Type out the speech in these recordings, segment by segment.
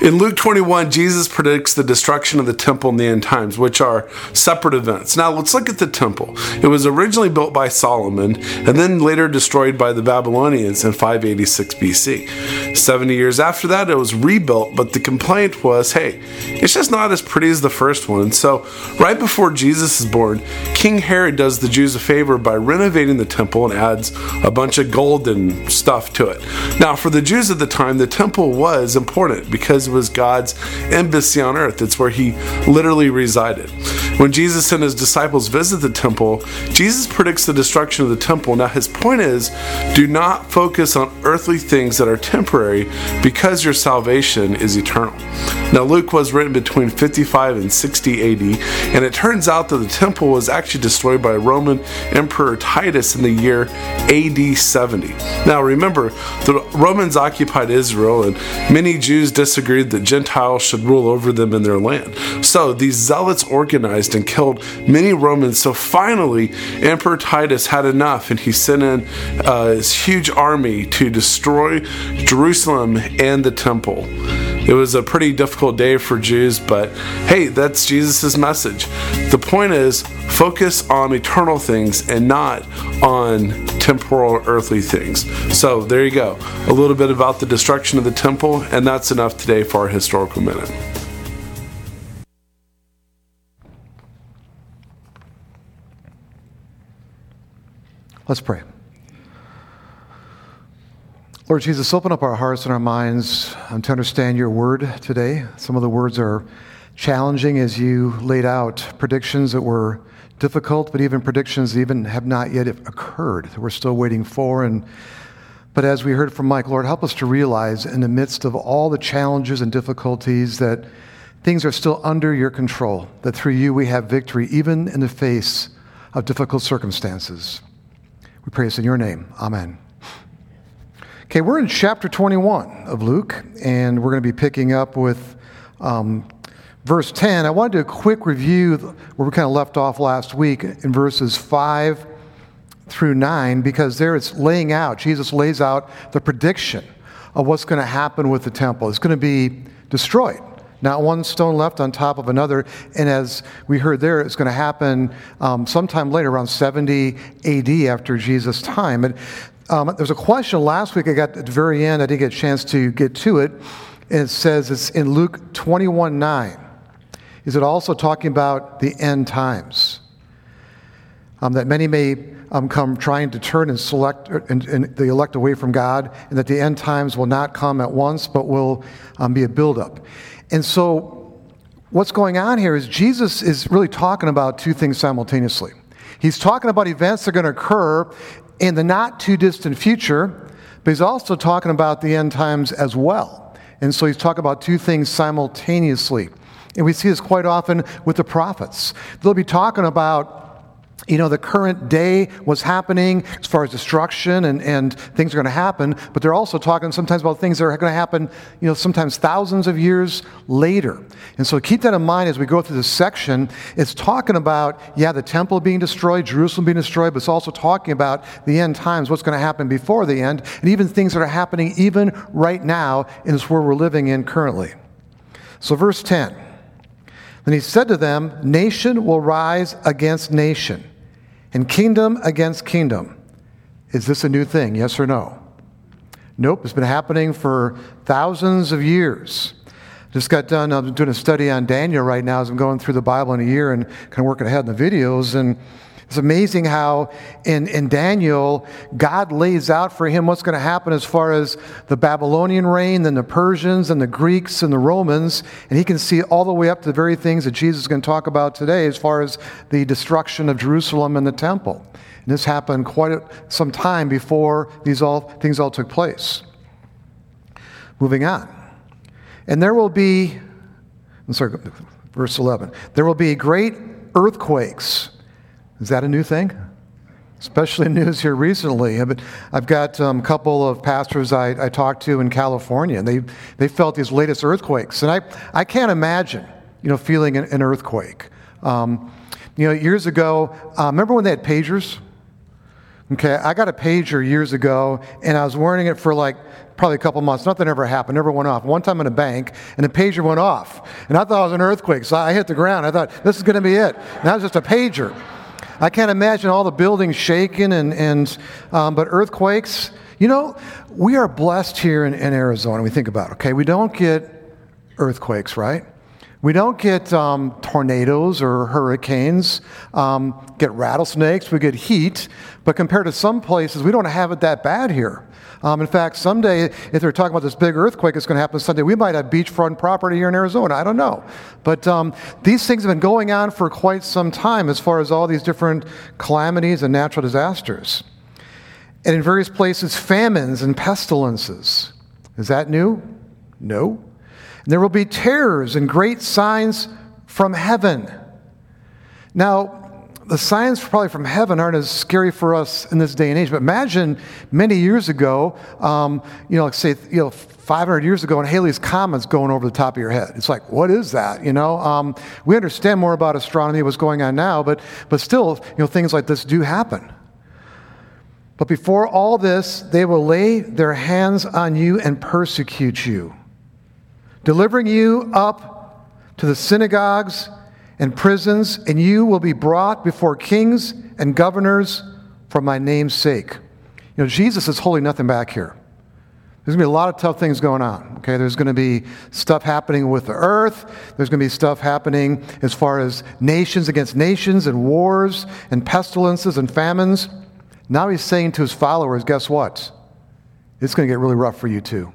In Luke 21, Jesus predicts the destruction of the temple in the end times, which are separate events. Now, let's look at the temple. It was originally built by Solomon and then later destroyed by the Babylonians in 586 BC. 70 years after that, it was rebuilt, but the complaint was hey, it's just not as pretty as the first one. So, right before Jesus is born, King Herod does the Jews a favor by renovating the temple and adds a bunch of gold and stuff to it. Now, for the Jews at the time, the temple was important because was God's embassy on earth. It's where he literally resided. When Jesus and his disciples visit the temple, Jesus predicts the destruction of the temple. Now, his point is do not focus on earthly things that are temporary because your salvation is eternal. Now, Luke was written between 55 and 60 AD, and it turns out that the temple was actually destroyed by Roman Emperor Titus in the year AD 70. Now, remember, the Romans occupied Israel, and many Jews disagreed that Gentiles should rule over them in their land. So these zealots organized and killed many Romans. So finally, Emperor Titus had enough and he sent in uh, his huge army to destroy Jerusalem and the temple. It was a pretty difficult day for Jews, but hey, that's Jesus' message. The point is, focus on eternal things and not on temporal earthly things. So there you go. A little bit about the destruction of the temple, and that's enough today for our historical minute. Let's pray. Lord Jesus, open up our hearts and our minds um, to understand your word today. Some of the words are challenging as you laid out predictions that were difficult, but even predictions that even have not yet occurred that we're still waiting for. And but as we heard from Mike, Lord, help us to realize in the midst of all the challenges and difficulties that things are still under your control, that through you we have victory, even in the face of difficult circumstances. We pray this in your name. Amen. Okay, we're in chapter 21 of Luke, and we're going to be picking up with um, verse 10. I want to do a quick review where we kind of left off last week in verses 5 through 9, because there it's laying out, Jesus lays out the prediction of what's going to happen with the temple. It's going to be destroyed. Not one stone left on top of another. And as we heard there, it's going to happen um, sometime later, around 70 AD after Jesus' time. And um, there was a question last week I got at the very end. I didn't get a chance to get to it. And it says it's in Luke 21 9. Is it also talking about the end times? Um, that many may um, come trying to turn and select and, and the elect away from God, and that the end times will not come at once, but will um, be a buildup. And so, what's going on here is Jesus is really talking about two things simultaneously. He's talking about events that are going to occur in the not too distant future, but he's also talking about the end times as well. And so he's talking about two things simultaneously. And we see this quite often with the prophets. They'll be talking about you know, the current day, what's happening as far as destruction and, and things are going to happen, but they're also talking sometimes about things that are going to happen, you know, sometimes thousands of years later. And so keep that in mind as we go through this section. It's talking about, yeah, the temple being destroyed, Jerusalem being destroyed, but it's also talking about the end times, what's going to happen before the end, and even things that are happening even right now in this world we're living in currently. So, verse 10. Then he said to them, Nation will rise against nation and kingdom against kingdom. Is this a new thing? Yes or no? Nope, it's been happening for thousands of years. Just got done I'm doing a study on Daniel right now as I'm going through the Bible in a year and kind of working ahead in the videos. And it's amazing how in, in Daniel, God lays out for him what's going to happen as far as the Babylonian reign, then the Persians and the Greeks and the Romans. And he can see all the way up to the very things that Jesus is going to talk about today as far as the destruction of Jerusalem and the temple. And this happened quite some time before these all, things all took place. Moving on. And there will be, I'm sorry, verse 11, there will be great earthquakes is that a new thing? Especially news here recently. I've got um, a couple of pastors I, I talked to in California, and they, they felt these latest earthquakes. And I, I can't imagine, you know, feeling an, an earthquake. Um, you know, years ago, uh, remember when they had pagers? Okay, I got a pager years ago, and I was wearing it for like probably a couple months. Nothing ever happened, never went off. One time in a bank, and a pager went off. And I thought it was an earthquake, so I hit the ground. I thought, this is going to be it. And that was just a pager. I can't imagine all the buildings shaking and, and um, but earthquakes. You know, we are blessed here in, in Arizona. We think about okay? We don't get earthquakes, right? We don't get um, tornadoes or hurricanes, um, get rattlesnakes, we get heat, but compared to some places, we don't have it that bad here. Um, in fact, someday, if they're talking about this big earthquake that's going to happen Sunday, we might have beachfront property here in Arizona. I don't know. But um, these things have been going on for quite some time as far as all these different calamities and natural disasters. And in various places, famines and pestilences. Is that new? No. There will be terrors and great signs from heaven. Now, the signs probably from heaven aren't as scary for us in this day and age, but imagine many years ago, um, you know, like say, you know, 500 years ago, and Halley's Comet's going over the top of your head. It's like, what is that? You know, um, we understand more about astronomy, what's going on now, but, but still, you know, things like this do happen. But before all this, they will lay their hands on you and persecute you delivering you up to the synagogues and prisons, and you will be brought before kings and governors for my name's sake. You know, Jesus is holding nothing back here. There's going to be a lot of tough things going on. Okay, there's going to be stuff happening with the earth. There's going to be stuff happening as far as nations against nations and wars and pestilences and famines. Now he's saying to his followers, guess what? It's going to get really rough for you too.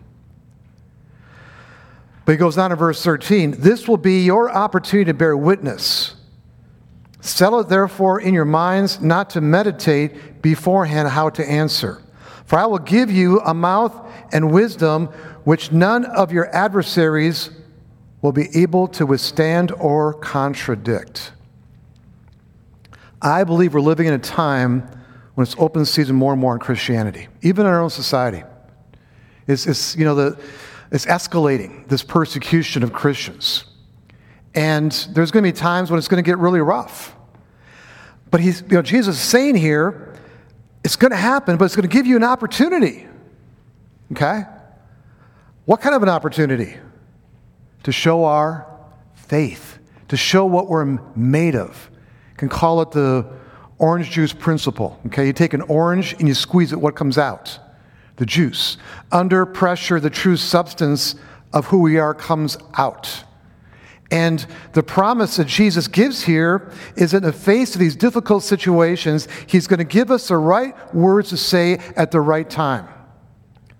But he goes on in verse 13 This will be your opportunity to bear witness. Settle it therefore in your minds not to meditate beforehand how to answer. For I will give you a mouth and wisdom which none of your adversaries will be able to withstand or contradict. I believe we're living in a time when it's open season more and more in Christianity, even in our own society. It's, it's you know, the, it's escalating, this persecution of Christians. And there's going to be times when it's going to get really rough. But he's, you know, Jesus is saying here, it's going to happen, but it's going to give you an opportunity. Okay? What kind of an opportunity? To show our faith, to show what we're made of. You can call it the orange juice principle. Okay? You take an orange and you squeeze it, what comes out? The juice. Under pressure, the true substance of who we are comes out. And the promise that Jesus gives here is that in the face of these difficult situations, he's going to give us the right words to say at the right time.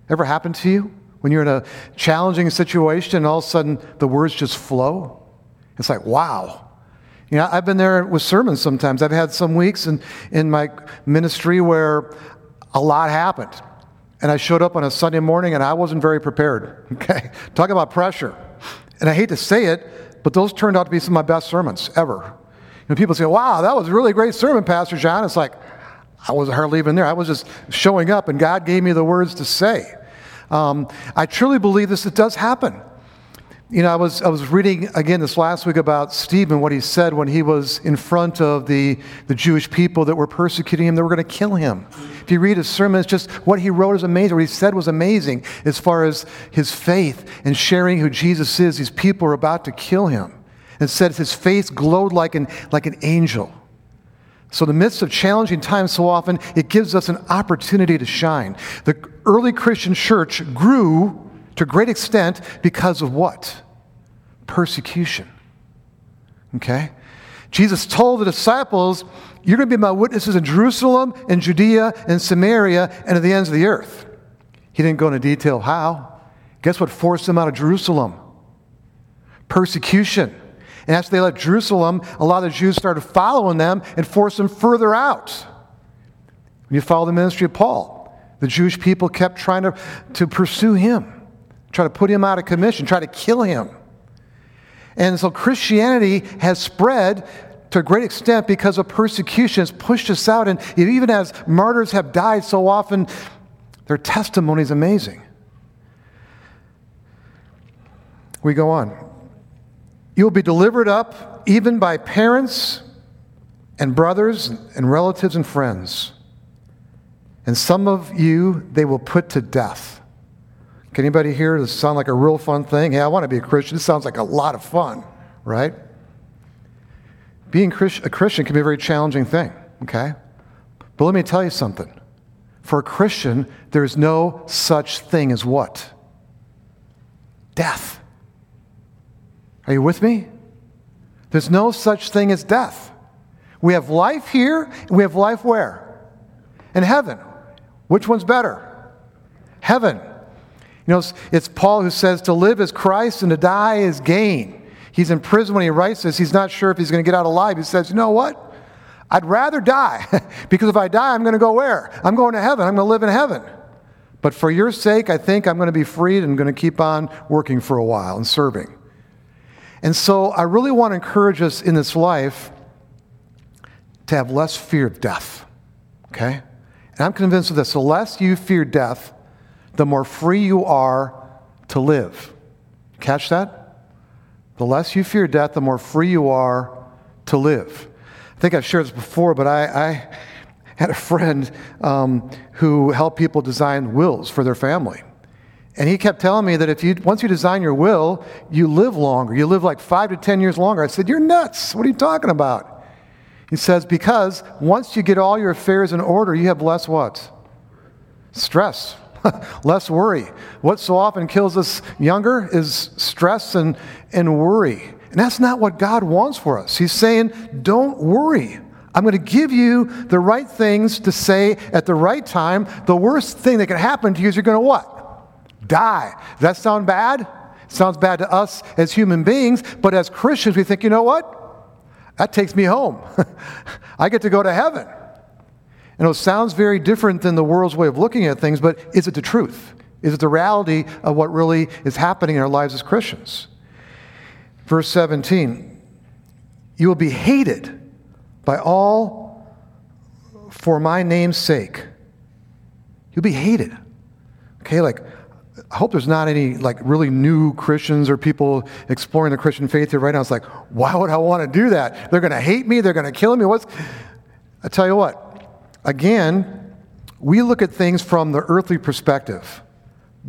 Ever happened to you? When you're in a challenging situation and all of a sudden the words just flow? It's like, wow. You know, I've been there with sermons sometimes. I've had some weeks in, in my ministry where a lot happened and I showed up on a Sunday morning and I wasn't very prepared. Okay? Talk about pressure. And I hate to say it, but those turned out to be some of my best sermons ever. And people say, wow, that was a really great sermon, Pastor John. It's like, I wasn't hardly even there. I was just showing up, and God gave me the words to say. Um, I truly believe this it does happen. You know, I was, I was reading again this last week about Stephen, what he said when he was in front of the, the Jewish people that were persecuting him, they were going to kill him. If you read his sermon, it's just what he wrote is amazing. What he said was amazing as far as his faith and sharing who Jesus is. These people are about to kill him. And said his face glowed like an, like an angel. So, in the midst of challenging times, so often, it gives us an opportunity to shine. The early Christian church grew to a great extent because of what? Persecution. Okay? Jesus told the disciples, You're going to be my witnesses in Jerusalem, in Judea, in Samaria, and at the ends of the earth. He didn't go into detail how. Guess what forced them out of Jerusalem? Persecution. And after they left Jerusalem, a lot of the Jews started following them and forced them further out. When you follow the ministry of Paul, the Jewish people kept trying to, to pursue him try to put him out of commission, try to kill him. And so Christianity has spread to a great extent because of persecution. It's pushed us out. And even as martyrs have died so often, their testimony is amazing. We go on. You will be delivered up even by parents and brothers and relatives and friends. And some of you they will put to death. Can anybody hear this sound like a real fun thing? Hey, I want to be a Christian. This sounds like a lot of fun, right? Being a Christian can be a very challenging thing, okay? But let me tell you something. For a Christian, there's no such thing as what? Death. Are you with me? There's no such thing as death. We have life here, we have life where? In heaven. Which one's better? Heaven. You know, it's, it's Paul who says to live is Christ and to die is gain. He's in prison when he writes this. He's not sure if he's going to get out alive. He says, You know what? I'd rather die because if I die, I'm going to go where? I'm going to heaven. I'm going to live in heaven. But for your sake, I think I'm going to be freed and going to keep on working for a while and serving. And so I really want to encourage us in this life to have less fear of death. Okay? And I'm convinced of this the less you fear death, the more free you are to live. Catch that? The less you fear death, the more free you are to live. I think I've shared this before, but I, I had a friend um, who helped people design wills for their family. And he kept telling me that if you once you design your will, you live longer. You live like five to ten years longer. I said, You're nuts. What are you talking about? He says, Because once you get all your affairs in order, you have less what? Stress, less worry. What so often kills us younger is stress and, and worry. And that's not what God wants for us. He's saying, Don't worry. I'm going to give you the right things to say at the right time. The worst thing that can happen to you is you're going to what? die. Does that sound bad? It sounds bad to us as human beings, but as Christians, we think, you know what? That takes me home. I get to go to heaven. And it sounds very different than the world's way of looking at things, but is it the truth? Is it the reality of what really is happening in our lives as Christians? Verse 17 You will be hated by all for my name's sake. You'll be hated. Okay, like I hope there's not any like really new Christians or people exploring the Christian faith here right now. It's like, why would I want to do that? They're going to hate me. They're going to kill me. What's? I tell you what. Again, we look at things from the earthly perspective.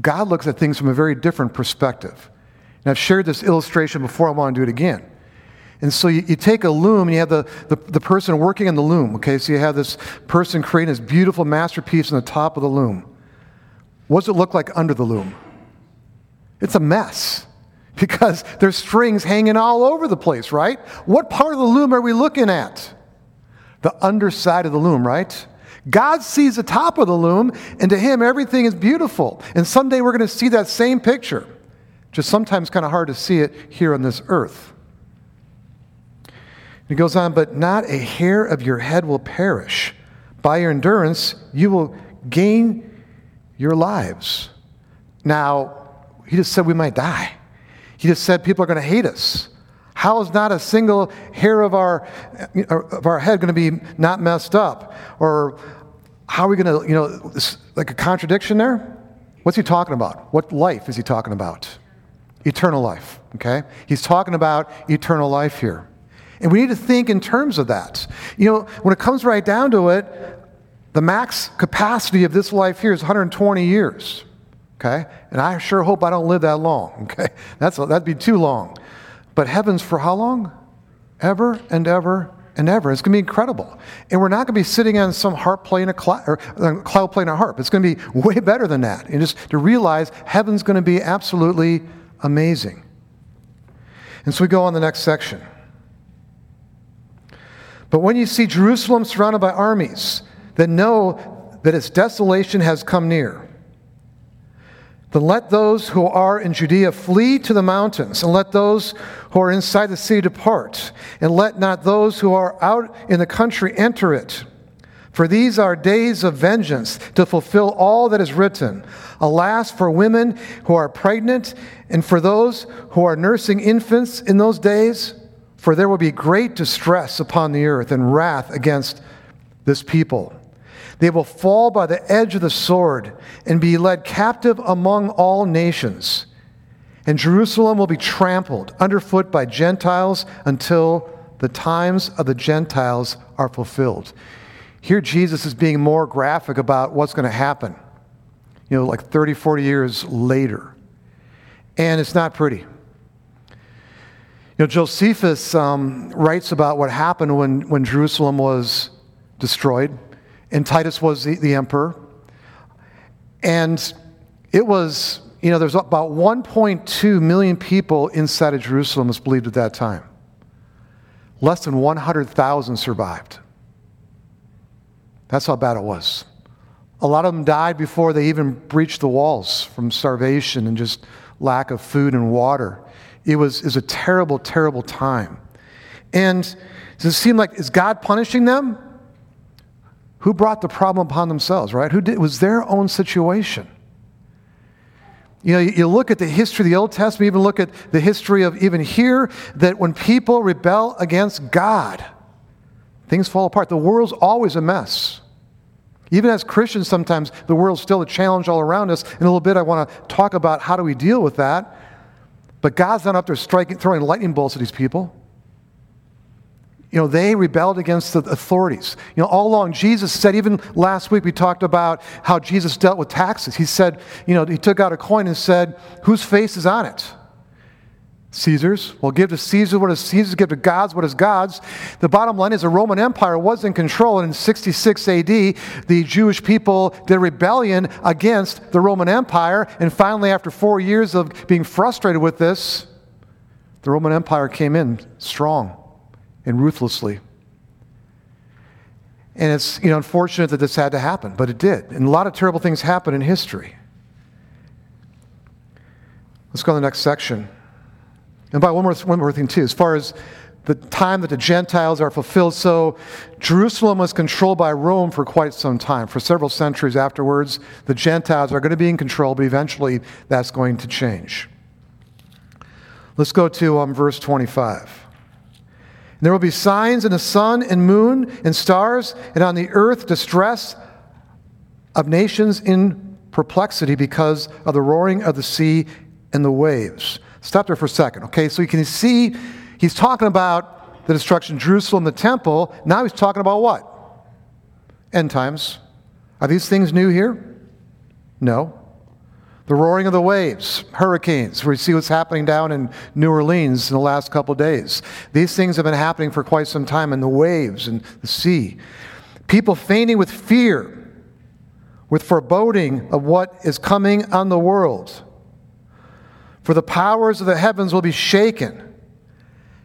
God looks at things from a very different perspective. And I've shared this illustration before. I want to do it again. And so you, you take a loom and you have the, the, the person working on the loom. Okay, so you have this person creating this beautiful masterpiece on the top of the loom. What does it look like under the loom? It's a mess because there's strings hanging all over the place, right? What part of the loom are we looking at? The underside of the loom, right? God sees the top of the loom, and to him, everything is beautiful. And someday we're going to see that same picture. Just sometimes kind of hard to see it here on this earth. He goes on, but not a hair of your head will perish. By your endurance, you will gain your lives. Now, he just said we might die. He just said people are going to hate us. How is not a single hair of our, of our head going to be not messed up? Or how are we going to, you know, like a contradiction there? What's he talking about? What life is he talking about? Eternal life, okay? He's talking about eternal life here. And we need to think in terms of that. You know, when it comes right down to it, the max capacity of this life here is 120 years. Okay? And I sure hope I don't live that long. Okay? That's, that'd be too long. But heaven's for how long? Ever and ever and ever. It's going to be incredible. And we're not going to be sitting on some harp playing a cloud, or a uh, cloud playing a harp. It's going to be way better than that. And just to realize heaven's going to be absolutely amazing. And so we go on the next section. But when you see Jerusalem surrounded by armies, then know that its desolation has come near. Then let those who are in Judea flee to the mountains, and let those who are inside the city depart, and let not those who are out in the country enter it. For these are days of vengeance to fulfill all that is written. Alas, for women who are pregnant, and for those who are nursing infants in those days, for there will be great distress upon the earth and wrath against this people. They will fall by the edge of the sword and be led captive among all nations. And Jerusalem will be trampled underfoot by Gentiles until the times of the Gentiles are fulfilled. Here, Jesus is being more graphic about what's going to happen. you know, like 30, 40 years later. And it's not pretty. You know, Josephus um, writes about what happened when, when Jerusalem was destroyed, and Titus was the, the emperor. And it was, you know, there's about 1.2 million people inside of Jerusalem, it's believed at that time. Less than 100,000 survived. That's how bad it was. A lot of them died before they even breached the walls from starvation and just lack of food and water. It was, it was a terrible, terrible time. And does it seem like, is God punishing them? Who brought the problem upon themselves, right? Who did, it was their own situation. You know, you look at the history of the Old Testament, even look at the history of even here, that when people rebel against God, things fall apart. The world's always a mess. Even as Christians, sometimes the world's still a challenge all around us. In a little bit, I want to talk about how do we deal with that. But God's not up there striking, throwing lightning bolts at these people. You know, they rebelled against the authorities. You know, all along, Jesus said, even last week we talked about how Jesus dealt with taxes. He said, you know, he took out a coin and said, whose face is on it? Caesar's. Well, give to Caesar what is Caesar's, give to God's what is God's. The bottom line is the Roman Empire was in control, and in 66 AD, the Jewish people did rebellion against the Roman Empire. And finally, after four years of being frustrated with this, the Roman Empire came in strong and ruthlessly. And it's you know, unfortunate that this had to happen, but it did. And a lot of terrible things happen in history. Let's go to the next section. And by one more, one more thing, too, as far as the time that the Gentiles are fulfilled. So Jerusalem was controlled by Rome for quite some time. For several centuries afterwards, the Gentiles are going to be in control, but eventually that's going to change. Let's go to um, verse 25. There will be signs in the sun and moon and stars, and on the earth distress of nations in perplexity because of the roaring of the sea and the waves. Stop there for a second, okay? So you can see he's talking about the destruction of Jerusalem, the temple. Now he's talking about what? End times. Are these things new here? No the roaring of the waves, hurricanes. We see what's happening down in New Orleans in the last couple days. These things have been happening for quite some time, and the waves and the sea. People fainting with fear, with foreboding of what is coming on the world. For the powers of the heavens will be shaken.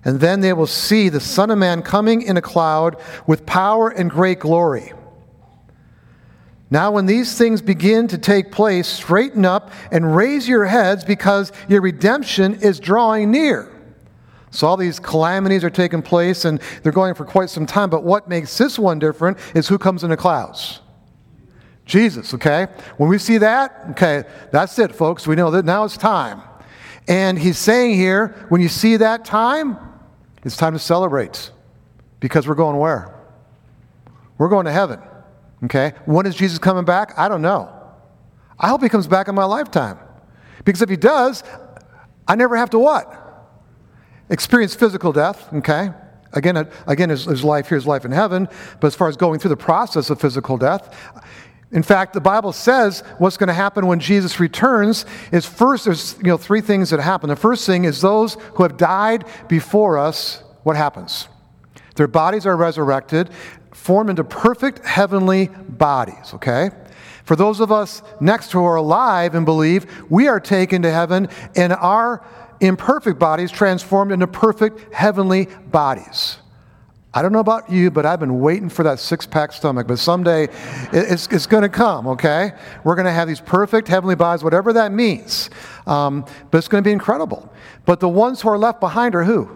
And then they will see the Son of Man coming in a cloud with power and great glory. Now, when these things begin to take place, straighten up and raise your heads because your redemption is drawing near. So, all these calamities are taking place and they're going for quite some time. But what makes this one different is who comes in the clouds? Jesus, okay? When we see that, okay, that's it, folks. We know that now it's time. And he's saying here, when you see that time, it's time to celebrate because we're going where? We're going to heaven. Okay? When is Jesus coming back? I don't know. I hope he comes back in my lifetime. Because if he does, I never have to what? Experience physical death, okay? Again, again, there's life here, is life in heaven. But as far as going through the process of physical death, in fact, the Bible says what's going to happen when Jesus returns is first, there's you know, three things that happen. The first thing is those who have died before us, what happens? Their bodies are resurrected formed into perfect heavenly bodies, okay? For those of us next who are alive and believe, we are taken to heaven and our imperfect bodies transformed into perfect heavenly bodies. I don't know about you, but I've been waiting for that six pack stomach. But someday it's, it's going to come, okay? We're going to have these perfect heavenly bodies, whatever that means. Um, but it's going to be incredible. But the ones who are left behind are who?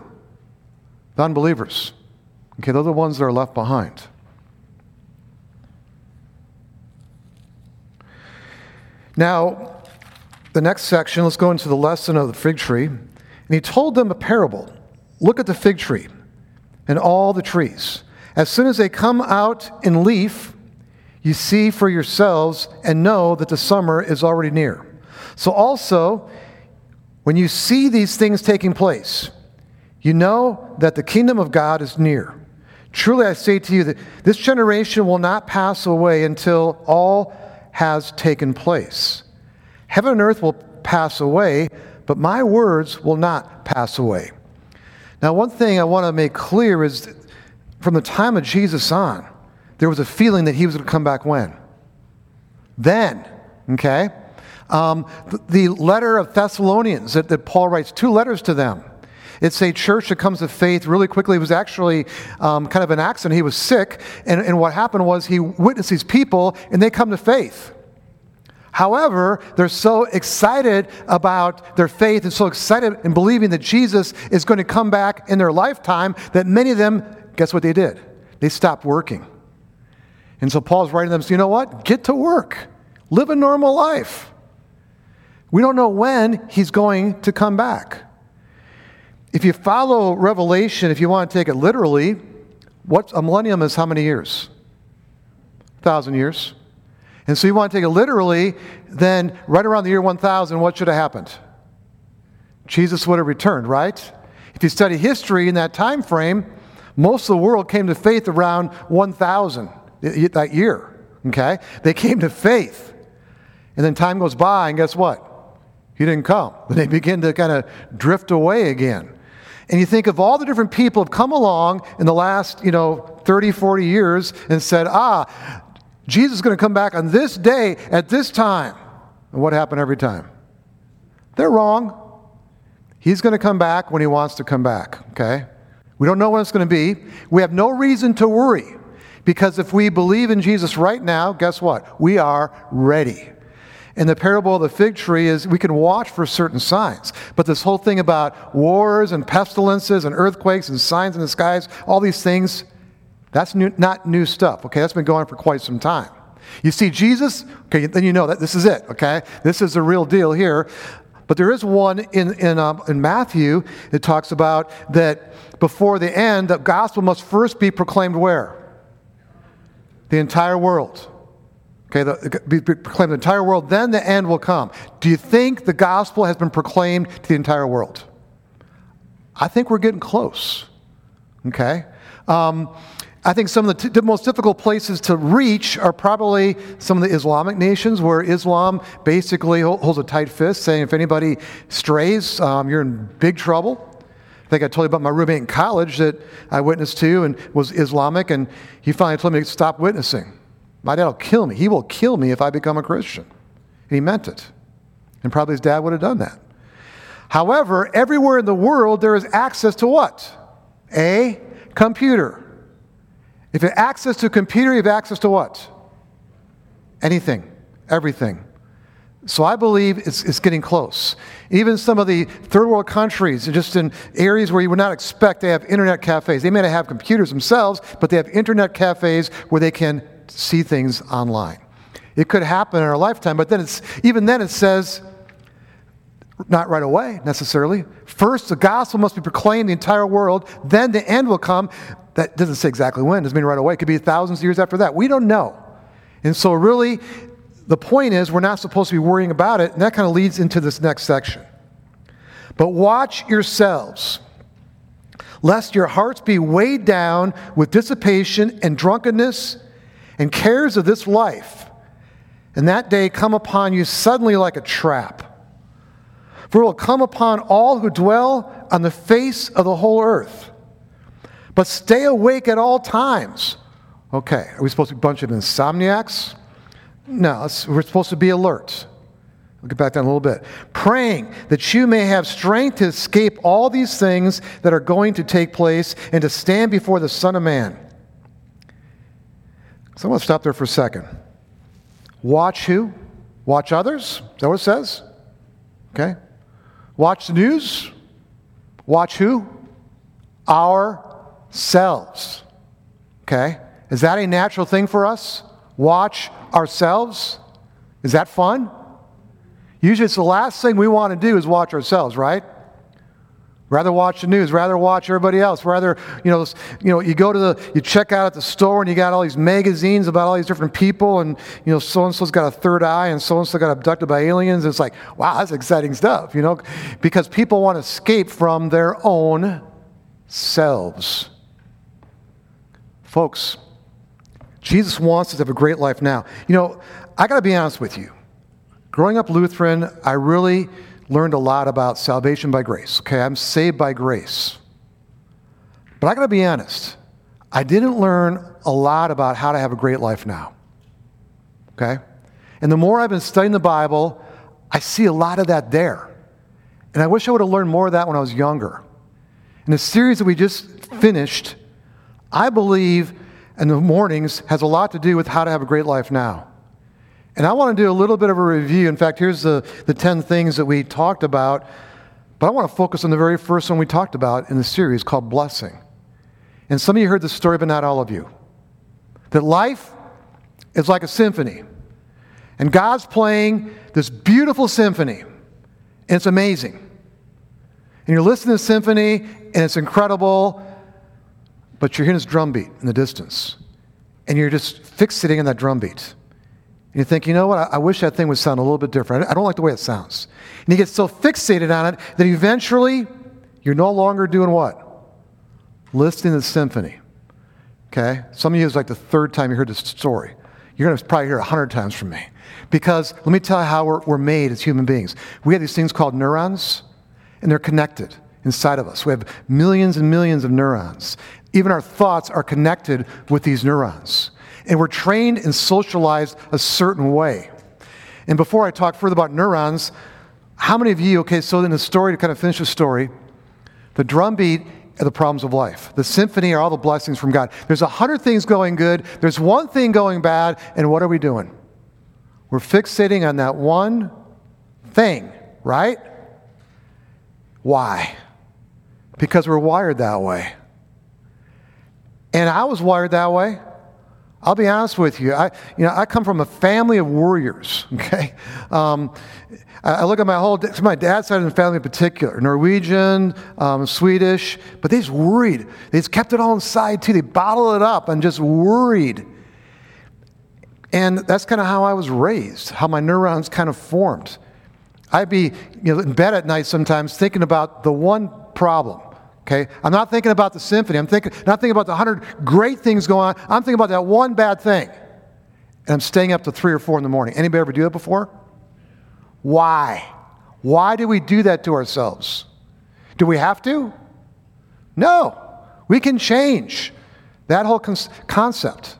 The unbelievers. Okay, those are the ones that are left behind. Now, the next section, let's go into the lesson of the fig tree. And he told them a parable Look at the fig tree and all the trees. As soon as they come out in leaf, you see for yourselves and know that the summer is already near. So, also, when you see these things taking place, you know that the kingdom of God is near. Truly, I say to you that this generation will not pass away until all has taken place. Heaven and earth will pass away, but my words will not pass away. Now, one thing I want to make clear is from the time of Jesus on, there was a feeling that he was going to come back when? Then, okay? Um, the, letter of Thessalonians that, that, Paul writes, two letters to them. It's a church that comes to faith really quickly. It was actually um, kind of an accident. He was sick, and, and what happened was he witnessed these people, and they come to faith. However, they're so excited about their faith and so excited in believing that Jesus is going to come back in their lifetime that many of them, guess what they did? They stopped working. And so Paul's writing them, so you know what? Get to work. Live a normal life. We don't know when he's going to come back. If you follow Revelation, if you want to take it literally, what a millennium is how many years? A thousand years. And so you want to take it literally, then right around the year 1000, what should have happened? Jesus would have returned, right? If you study history in that time frame, most of the world came to faith around 1000 that year, okay? They came to faith. And then time goes by, and guess what? He didn't come. They begin to kind of drift away again. And you think of all the different people have come along in the last, you know, 30, 40 years and said, ah, Jesus is going to come back on this day at this time. And what happened every time? They're wrong. He's going to come back when he wants to come back, okay? We don't know when it's going to be. We have no reason to worry because if we believe in Jesus right now, guess what? We are ready. And the parable of the fig tree is we can watch for certain signs. But this whole thing about wars and pestilences and earthquakes and signs in the skies, all these things, that's new, not new stuff, okay? That's been going on for quite some time. You see Jesus, okay, then you know that this is it, okay? This is the real deal here. But there is one in, in, um, in Matthew that talks about that before the end, the gospel must first be proclaimed where? The entire world. Okay, the, be proclaimed the entire world, then the end will come. Do you think the gospel has been proclaimed to the entire world? I think we're getting close. Okay? Um, I think some of the t- most difficult places to reach are probably some of the Islamic nations where Islam basically holds a tight fist, saying if anybody strays, um, you're in big trouble. I think I told you about my roommate in college that I witnessed to and was Islamic, and he finally told me to stop witnessing. My dad will kill me. He will kill me if I become a Christian. And he meant it. And probably his dad would have done that. However, everywhere in the world, there is access to what? A computer. If you have access to a computer, you have access to what? Anything, everything. So I believe it's, it's getting close. Even some of the third world countries, just in areas where you would not expect, they have internet cafes. They may not have computers themselves, but they have internet cafes where they can see things online. It could happen in our lifetime, but then it's even then it says not right away necessarily. First, the gospel must be proclaimed the entire world, then the end will come. That doesn't say exactly when, doesn't mean right away. It could be thousands of years after that. We don't know. And so, really, the point is, we're not supposed to be worrying about it, and that kind of leads into this next section. But watch yourselves, lest your hearts be weighed down with dissipation and drunkenness and cares of this life, and that day come upon you suddenly like a trap. For it will come upon all who dwell on the face of the whole earth. But stay awake at all times. Okay, are we supposed to be a bunch of insomniacs? No, we're supposed to be alert. We'll get back down a little bit. Praying that you may have strength to escape all these things that are going to take place and to stand before the Son of Man. So I want to stop there for a second. Watch who? Watch others? Is that what it says? Okay. Watch the news. Watch who? Our selves. Okay? Is that a natural thing for us? Watch ourselves? Is that fun? Usually it's the last thing we want to do is watch ourselves, right? Rather watch the news, rather watch everybody else, rather, you know, you know, you go to the, you check out at the store and you got all these magazines about all these different people and, you know, so-and-so's got a third eye and so-and-so got abducted by aliens. It's like, wow, that's exciting stuff, you know, because people want to escape from their own selves. Folks, Jesus wants us to have a great life now. You know, I got to be honest with you. growing up Lutheran, I really learned a lot about salvation by grace. Okay, I'm saved by grace. But I got to be honest, I didn't learn a lot about how to have a great life now. Okay? And the more I've been studying the Bible, I see a lot of that there. And I wish I would have learned more of that when I was younger. In the series that we just finished, I believe in the mornings has a lot to do with how to have a great life now. And I want to do a little bit of a review. In fact, here's the, the 10 things that we talked about. But I want to focus on the very first one we talked about in the series called blessing. And some of you heard the story, but not all of you. That life is like a symphony. And God's playing this beautiful symphony. And it's amazing. And you're listening to the symphony, and it's incredible, but you're hearing this drum beat in the distance. And you're just fixating on that drum beat. And you think, you know what, I, I wish that thing would sound a little bit different. I, I don't like the way it sounds. And you get so fixated on it that eventually you're no longer doing what? Listening to the symphony. Okay? Some of you is like the third time you heard this story. You're going to probably hear it a hundred times from me. Because let me tell you how we're, we're made as human beings. We have these things called neurons, and they're connected inside of us. We have millions and millions of neurons. Even our thoughts are connected with these neurons and we're trained and socialized a certain way. And before I talk further about neurons, how many of you, okay, so in the story, to kind of finish the story, the drum beat are the problems of life. The symphony are all the blessings from God. There's a hundred things going good, there's one thing going bad, and what are we doing? We're fixating on that one thing, right? Why? Because we're wired that way. And I was wired that way. I'll be honest with you. I, you know, I come from a family of warriors. Okay, um, I look at my whole my dad's side of the family in particular, Norwegian, um, Swedish, but they just worried. They just kept it all inside too. They bottled it up and just worried. And that's kind of how I was raised, how my neurons kind of formed. I'd be you know, in bed at night sometimes thinking about the one problem Okay? I'm not thinking about the symphony. I'm thinking, not thinking about the hundred great things going on. I'm thinking about that one bad thing. And I'm staying up to three or four in the morning. Anybody ever do that before? Why? Why do we do that to ourselves? Do we have to? No. We can change that whole con- concept.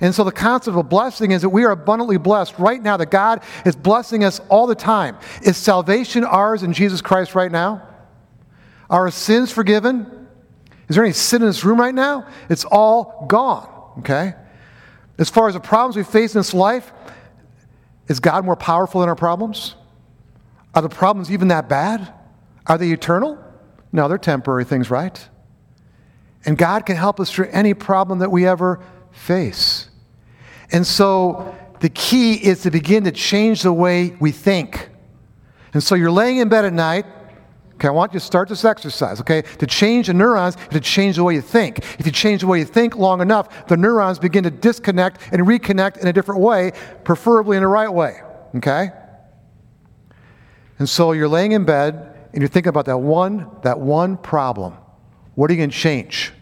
And so the concept of blessing is that we are abundantly blessed right now, that God is blessing us all the time. Is salvation ours in Jesus Christ right now? Are our sins forgiven? Is there any sin in this room right now? It's all gone, okay? As far as the problems we face in this life, is God more powerful than our problems? Are the problems even that bad? Are they eternal? No, they're temporary things, right? And God can help us through any problem that we ever face. And so the key is to begin to change the way we think. And so you're laying in bed at night, Okay, I want you to start this exercise, okay? To change the neurons, to change the way you think. If you change the way you think long enough, the neurons begin to disconnect and reconnect in a different way, preferably in the right way, okay? And so you're laying in bed and you're thinking about that one, that one problem. What are you going to change?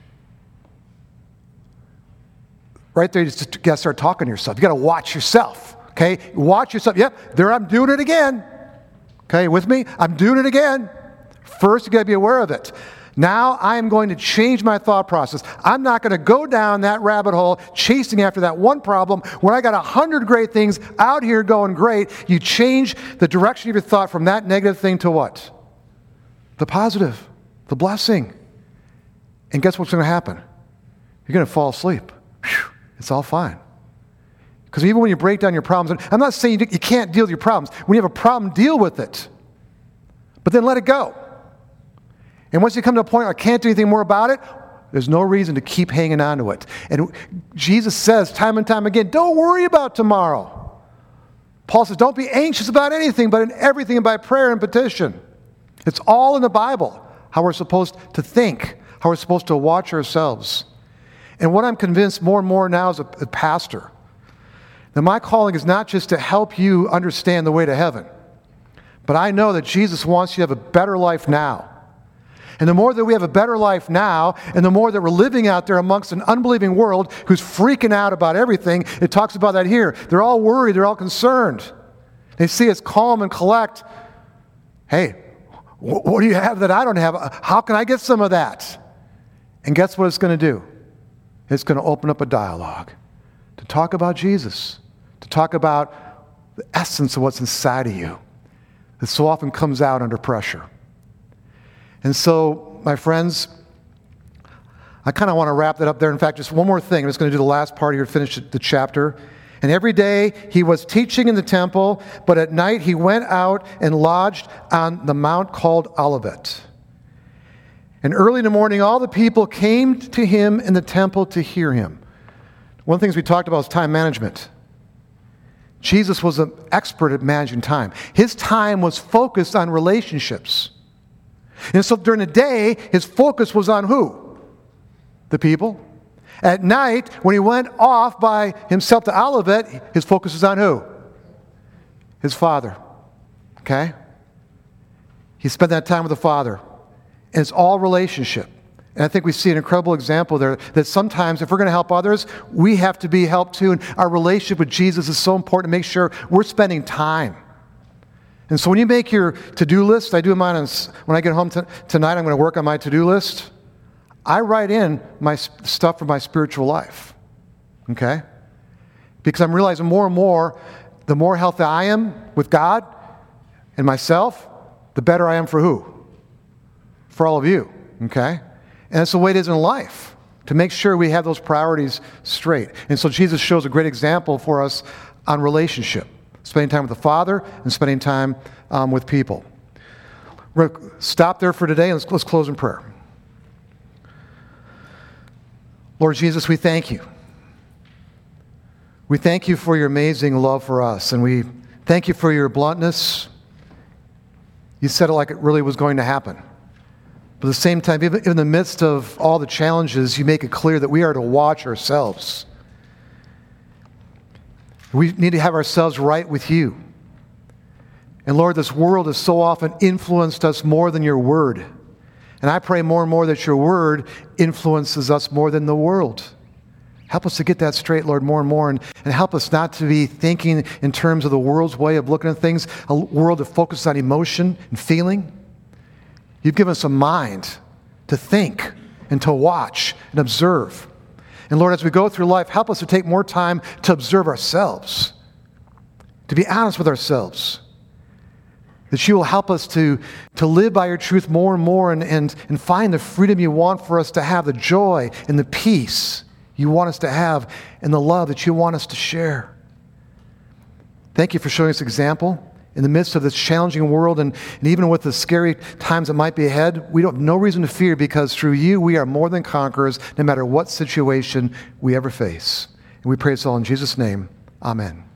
Right there, you just got to start talking to yourself. You got to watch yourself, okay? Watch yourself. Yep, there I'm doing it again. Okay, with me? I'm doing it again. First, you got to be aware of it. Now I am going to change my thought process. I'm not going to go down that rabbit hole chasing after that one problem when I got a hundred great things out here going great. You change the direction of your thought from that negative thing to what? The positive, the blessing. And guess what's going to happen? You're going to fall asleep. Whew, it's all fine. Because even when you break down your problems, I'm not saying you can't deal with your problems. When you have a problem, deal with it. But then let it go. And once you come to a point where I can't do anything more about it, there's no reason to keep hanging on to it. And Jesus says time and time again, don't worry about tomorrow. Paul says, don't be anxious about anything, but in everything by prayer and petition. It's all in the Bible, how we're supposed to think, how we're supposed to watch ourselves. And what I'm convinced more and more now as a, a pastor, that my calling is not just to help you understand the way to heaven, but I know that Jesus wants you to have a better life now. And the more that we have a better life now, and the more that we're living out there amongst an unbelieving world who's freaking out about everything, it talks about that here. They're all worried, they're all concerned. They see us calm and collect. Hey, wh- what do you have that I don't have? Uh, how can I get some of that? And guess what it's going to do? It's going to open up a dialogue to talk about Jesus, to talk about the essence of what's inside of you that so often comes out under pressure. And so, my friends, I kind of want to wrap that up there. In fact, just one more thing. I'm just going to do the last part here to finish the chapter. And every day he was teaching in the temple, but at night he went out and lodged on the mount called Olivet. And early in the morning, all the people came to him in the temple to hear him. One of the things we talked about was time management. Jesus was an expert at managing time. His time was focused on relationships. And so during the day, his focus was on who? The people. At night, when he went off by himself to Olivet, his focus was on who? His father. Okay? He spent that time with the father. And it's all relationship. And I think we see an incredible example there that sometimes if we're going to help others, we have to be helped too. And our relationship with Jesus is so important to make sure we're spending time. And so when you make your to do list, I do mine on, when I get home t- tonight, I'm going to work on my to do list. I write in my stuff for my spiritual life. Okay? Because I'm realizing more and more, the more healthy I am with God and myself, the better I am for who? For all of you. Okay? And that's the way it is in life, to make sure we have those priorities straight. And so Jesus shows a great example for us on relationship, spending time with the Father and spending time um, with people. We're going to stop there for today and let's, let's close in prayer. Lord Jesus, we thank you. We thank you for your amazing love for us, and we thank you for your bluntness. You said it like it really was going to happen. But at the same time, even in the midst of all the challenges, you make it clear that we are to watch ourselves. We need to have ourselves right with you. And Lord, this world has so often influenced us more than your word. And I pray more and more that your word influences us more than the world. Help us to get that straight, Lord, more and more, and, and help us not to be thinking in terms of the world's way of looking at things, a world that focuses on emotion and feeling. You've given us a mind to think and to watch and observe. And Lord, as we go through life, help us to take more time to observe ourselves, to be honest with ourselves. That you will help us to, to live by your truth more and more and, and, and find the freedom you want for us to have, the joy and the peace you want us to have, and the love that you want us to share. Thank you for showing us example in the midst of this challenging world and, and even with the scary times that might be ahead. We don't have no reason to fear because through you we are more than conquerors no matter what situation we ever face. And we pray this all in Jesus' name. Amen.